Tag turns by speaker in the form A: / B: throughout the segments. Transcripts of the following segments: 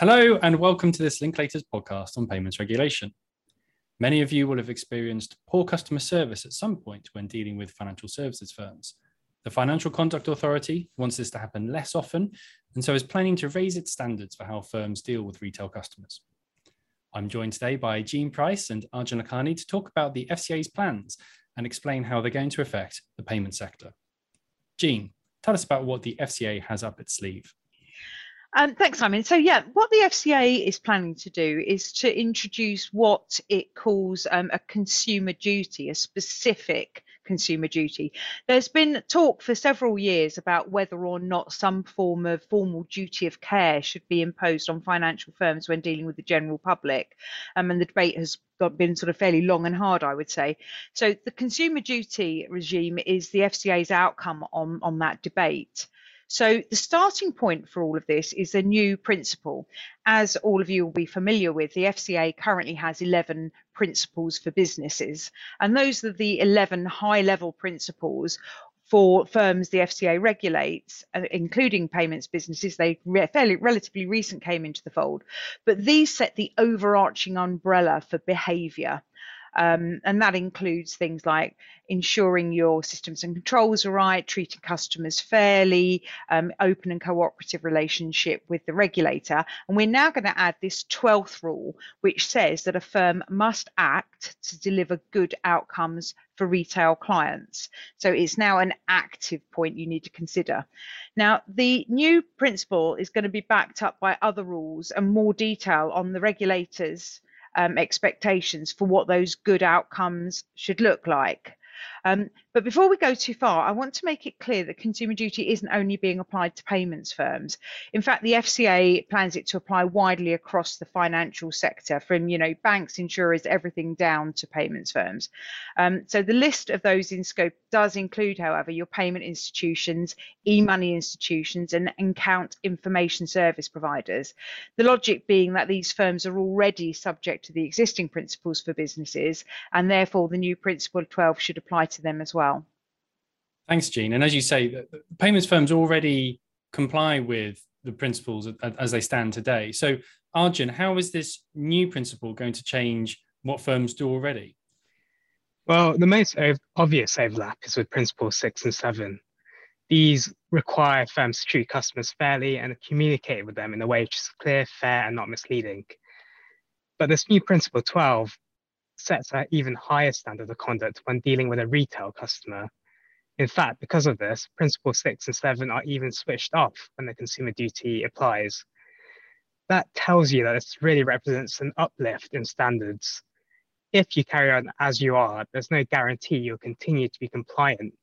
A: Hello, and welcome to this Linklaters podcast on payments regulation. Many of you will have experienced poor customer service at some point when dealing with financial services firms. The Financial Conduct Authority wants this to happen less often and so is planning to raise its standards for how firms deal with retail customers. I'm joined today by Jean Price and Arjun Lakhani to talk about the FCA's plans and explain how they're going to affect the payment sector. Jean, tell us about what the FCA has up its sleeve.
B: Um, thanks, Simon. So, yeah, what the FCA is planning to do is to introduce what it calls um, a consumer duty, a specific consumer duty. There's been talk for several years about whether or not some form of formal duty of care should be imposed on financial firms when dealing with the general public. Um, and the debate has been sort of fairly long and hard, I would say. So, the consumer duty regime is the FCA's outcome on, on that debate. So the starting point for all of this is a new principle. As all of you will be familiar with, the FCA currently has 11 principles for businesses, and those are the 11 high level principles for firms the FCA regulates, uh, including payments businesses. They fairly relatively recent came into the fold, but these set the overarching umbrella for behaviour. Um, and that includes things like ensuring your systems and controls are right, treating customers fairly, um, open and cooperative relationship with the regulator. And we're now going to add this 12th rule, which says that a firm must act to deliver good outcomes for retail clients. So it's now an active point you need to consider. Now, the new principle is going to be backed up by other rules and more detail on the regulators um, expectations for what those good outcomes should look like. Um, but before we go too far, I want to make it clear that consumer duty isn't only being applied to payments firms. In fact, the FCA plans it to apply widely across the financial sector, from you know banks, insurers, everything down to payments firms. Um, so the list of those in scope does include, however, your payment institutions, e-money institutions, and account information service providers. The logic being that these firms are already subject to the existing principles for businesses, and therefore the new principle 12 should apply to them as well.
A: Thanks, Jean. And as you say, the payments firms already comply with the principles as they stand today. So, Arjun, how is this new principle going to change what firms do already?
C: Well, the most obvious overlap is with Principle 6 and 7. These require firms to treat customers fairly and communicate with them in a way which is clear, fair, and not misleading. But this new Principle 12 sets an even higher standard of conduct when dealing with a retail customer. In fact, because of this, Principle 6 and 7 are even switched off when the consumer duty applies. That tells you that this really represents an uplift in standards. If you carry on as you are, there's no guarantee you'll continue to be compliant.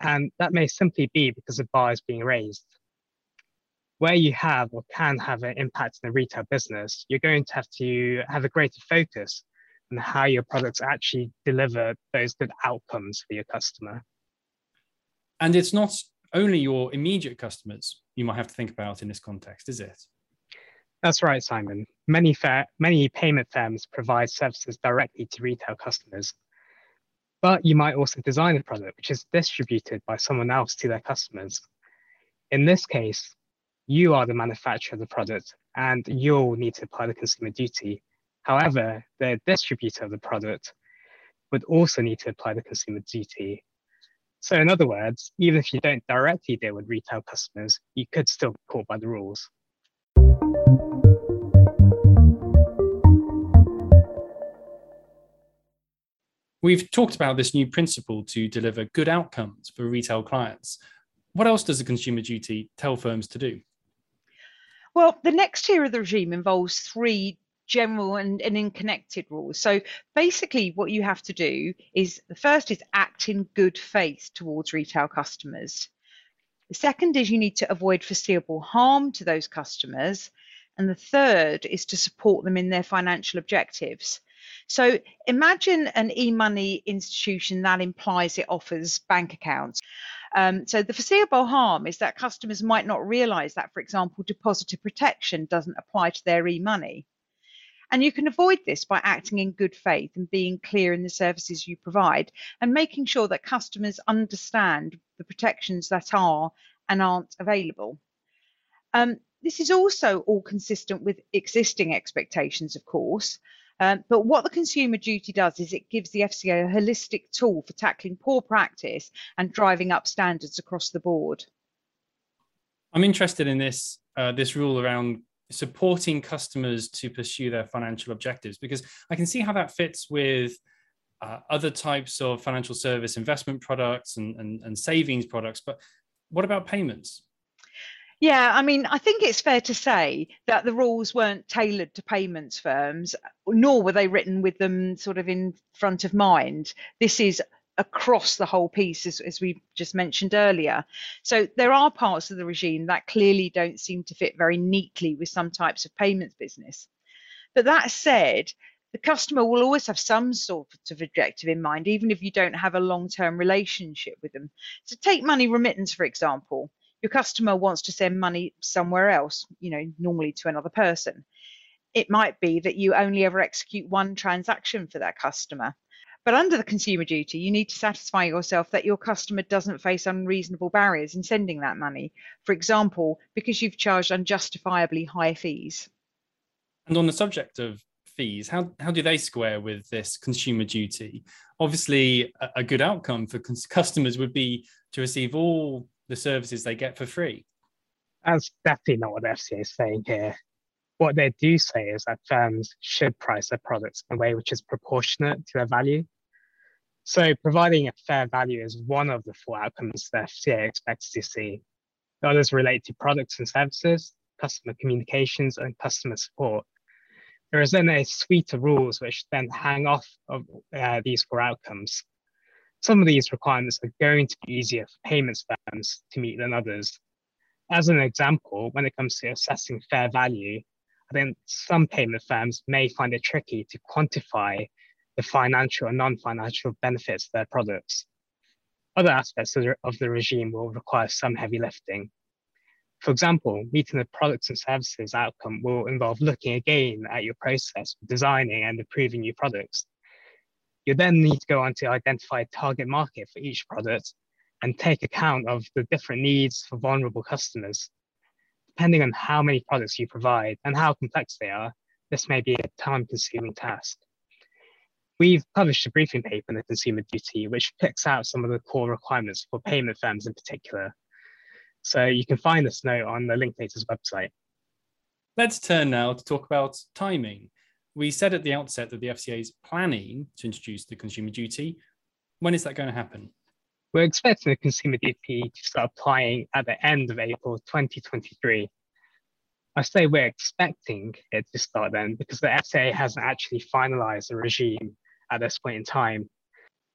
C: And that may simply be because the bar is being raised. Where you have or can have an impact in the retail business, you're going to have to have a greater focus and how your products actually deliver those good outcomes for your customer.
A: And it's not only your immediate customers you might have to think about in this context, is it?
C: That's right, Simon. Many, fa- many payment firms provide services directly to retail customers. But you might also design a product which is distributed by someone else to their customers. In this case, you are the manufacturer of the product and you'll need to apply the consumer duty However, the distributor of the product would also need to apply the consumer duty. So in other words, even if you don't directly deal with retail customers, you could still be caught by the rules.
A: We've talked about this new principle to deliver good outcomes for retail clients. What else does the consumer duty tell firms to do?
B: Well, the next tier of the regime involves three general and, and in connected rules. So basically, what you have to do is the first is act in good faith towards retail customers. The second is you need to avoid foreseeable harm to those customers. And the third is to support them in their financial objectives. So imagine an e-money institution that implies it offers bank accounts. Um, so the foreseeable harm is that customers might not realize that, for example, depositor protection doesn't apply to their e-money. And you can avoid this by acting in good faith and being clear in the services you provide and making sure that customers understand the protections that are and aren't available. Um, this is also all consistent with existing expectations, of course. Um, but what the consumer duty does is it gives the FCA a holistic tool for tackling poor practice and driving up standards across the board.
A: I'm interested in this uh, this rule around supporting customers to pursue their financial objectives because I can see how that fits with uh, other types of financial service investment products and, and, and savings products. But what about payments?
B: Yeah, I mean, I think it's fair to say that the rules weren't tailored to payments firms, nor were they written with them sort of in front of mind. This is across the whole piece, as, as we just mentioned earlier. So there are parts of the regime that clearly don't seem to fit very neatly with some types of payments business. But that said, the customer will always have some sort of objective in mind, even if you don't have a long term relationship with them. So, take money remittance, for example. Your customer wants to send money somewhere else, you know, normally to another person. It might be that you only ever execute one transaction for that customer. But under the consumer duty, you need to satisfy yourself that your customer doesn't face unreasonable barriers in sending that money. For example, because you've charged unjustifiably high fees.
A: And on the subject of fees, how, how do they square with this consumer duty? Obviously, a, a good outcome for customers would be to receive all the services they get for free.
C: That's definitely not what the FCA is saying here. What they do say is that firms should price their products in a way which is proportionate to their value. So providing a fair value is one of the four outcomes the FCA expects to see. The others relate to products and services, customer communications, and customer support. There is then a suite of rules which then hang off of uh, these four outcomes. Some of these requirements are going to be easier for payments firms to meet than others. As an example, when it comes to assessing fair value, I think some payment firms may find it tricky to quantify the financial and non-financial benefits of their products. Other aspects of the, of the regime will require some heavy lifting. For example, meeting the products and services outcome will involve looking again at your process designing and improving new products. You then need to go on to identify a target market for each product and take account of the different needs for vulnerable customers. Depending on how many products you provide and how complex they are, this may be a time consuming task. We've published a briefing paper on the consumer duty, which picks out some of the core requirements for payment firms in particular, so you can find this note on the Linklaters website.
A: Let's turn now to talk about timing. We said at the outset that the FCA is planning to introduce the consumer duty. When is that going to happen?
C: We're expecting the consumer duty to start applying at the end of April 2023. I say we're expecting it to start then because the FCA hasn't actually finalized the regime at this point in time.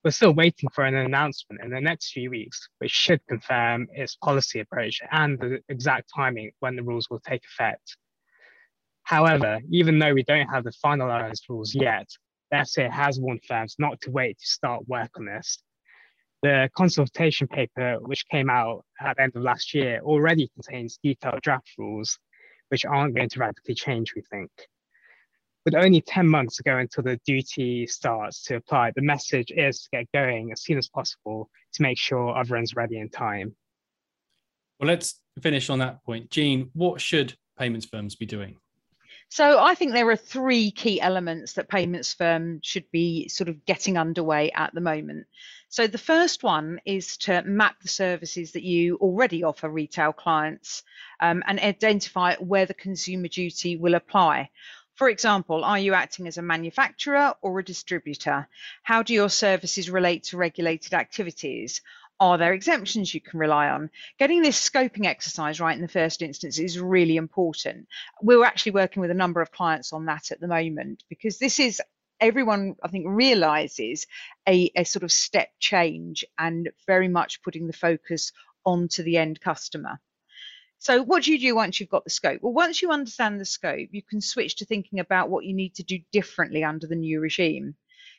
C: We're still waiting for an announcement in the next few weeks, which should confirm its policy approach and the exact timing when the rules will take effect. However, even though we don't have the finalized rules yet, the FCA has warned firms not to wait to start work on this. The consultation paper, which came out at the end of last year, already contains detailed draft rules, which aren't going to radically change, we think with only 10 months to go until the duty starts to apply, the message is to get going as soon as possible to make sure everyone's ready in time.
A: Well, let's finish on that point. Jean, what should payments firms be doing?
B: So I think there are three key elements that payments firms should be sort of getting underway at the moment. So the first one is to map the services that you already offer retail clients um, and identify where the consumer duty will apply. For example, are you acting as a manufacturer or a distributor? How do your services relate to regulated activities? Are there exemptions you can rely on? Getting this scoping exercise right in the first instance is really important. We're actually working with a number of clients on that at the moment because this is everyone I think realizes a, a sort of step change and very much putting the focus onto the end customer. So what do you do once you've got the scope? Well, once you understand the scope, you can switch to thinking about what you need to do differently under the new regime.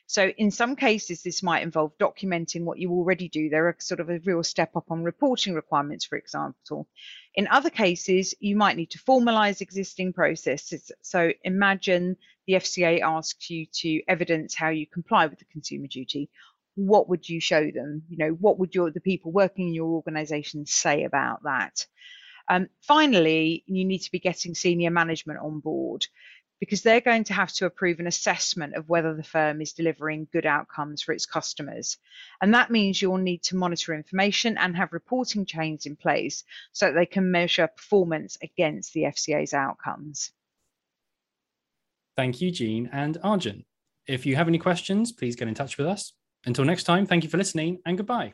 B: So in some cases, this might involve documenting what you already do. There are sort of a real step up on reporting requirements, for example. In other cases, you might need to formalize existing processes. So imagine the FCA asks you to evidence how you comply with the consumer duty. What would you show them? You know, what would your the people working in your organization say about that? Um, finally, you need to be getting senior management on board because they're going to have to approve an assessment of whether the firm is delivering good outcomes for its customers. And that means you'll need to monitor information and have reporting chains in place so that they can measure performance against the FCA's outcomes.
A: Thank you, Jean and Arjun. If you have any questions, please get in touch with us. Until next time, thank you for listening and goodbye.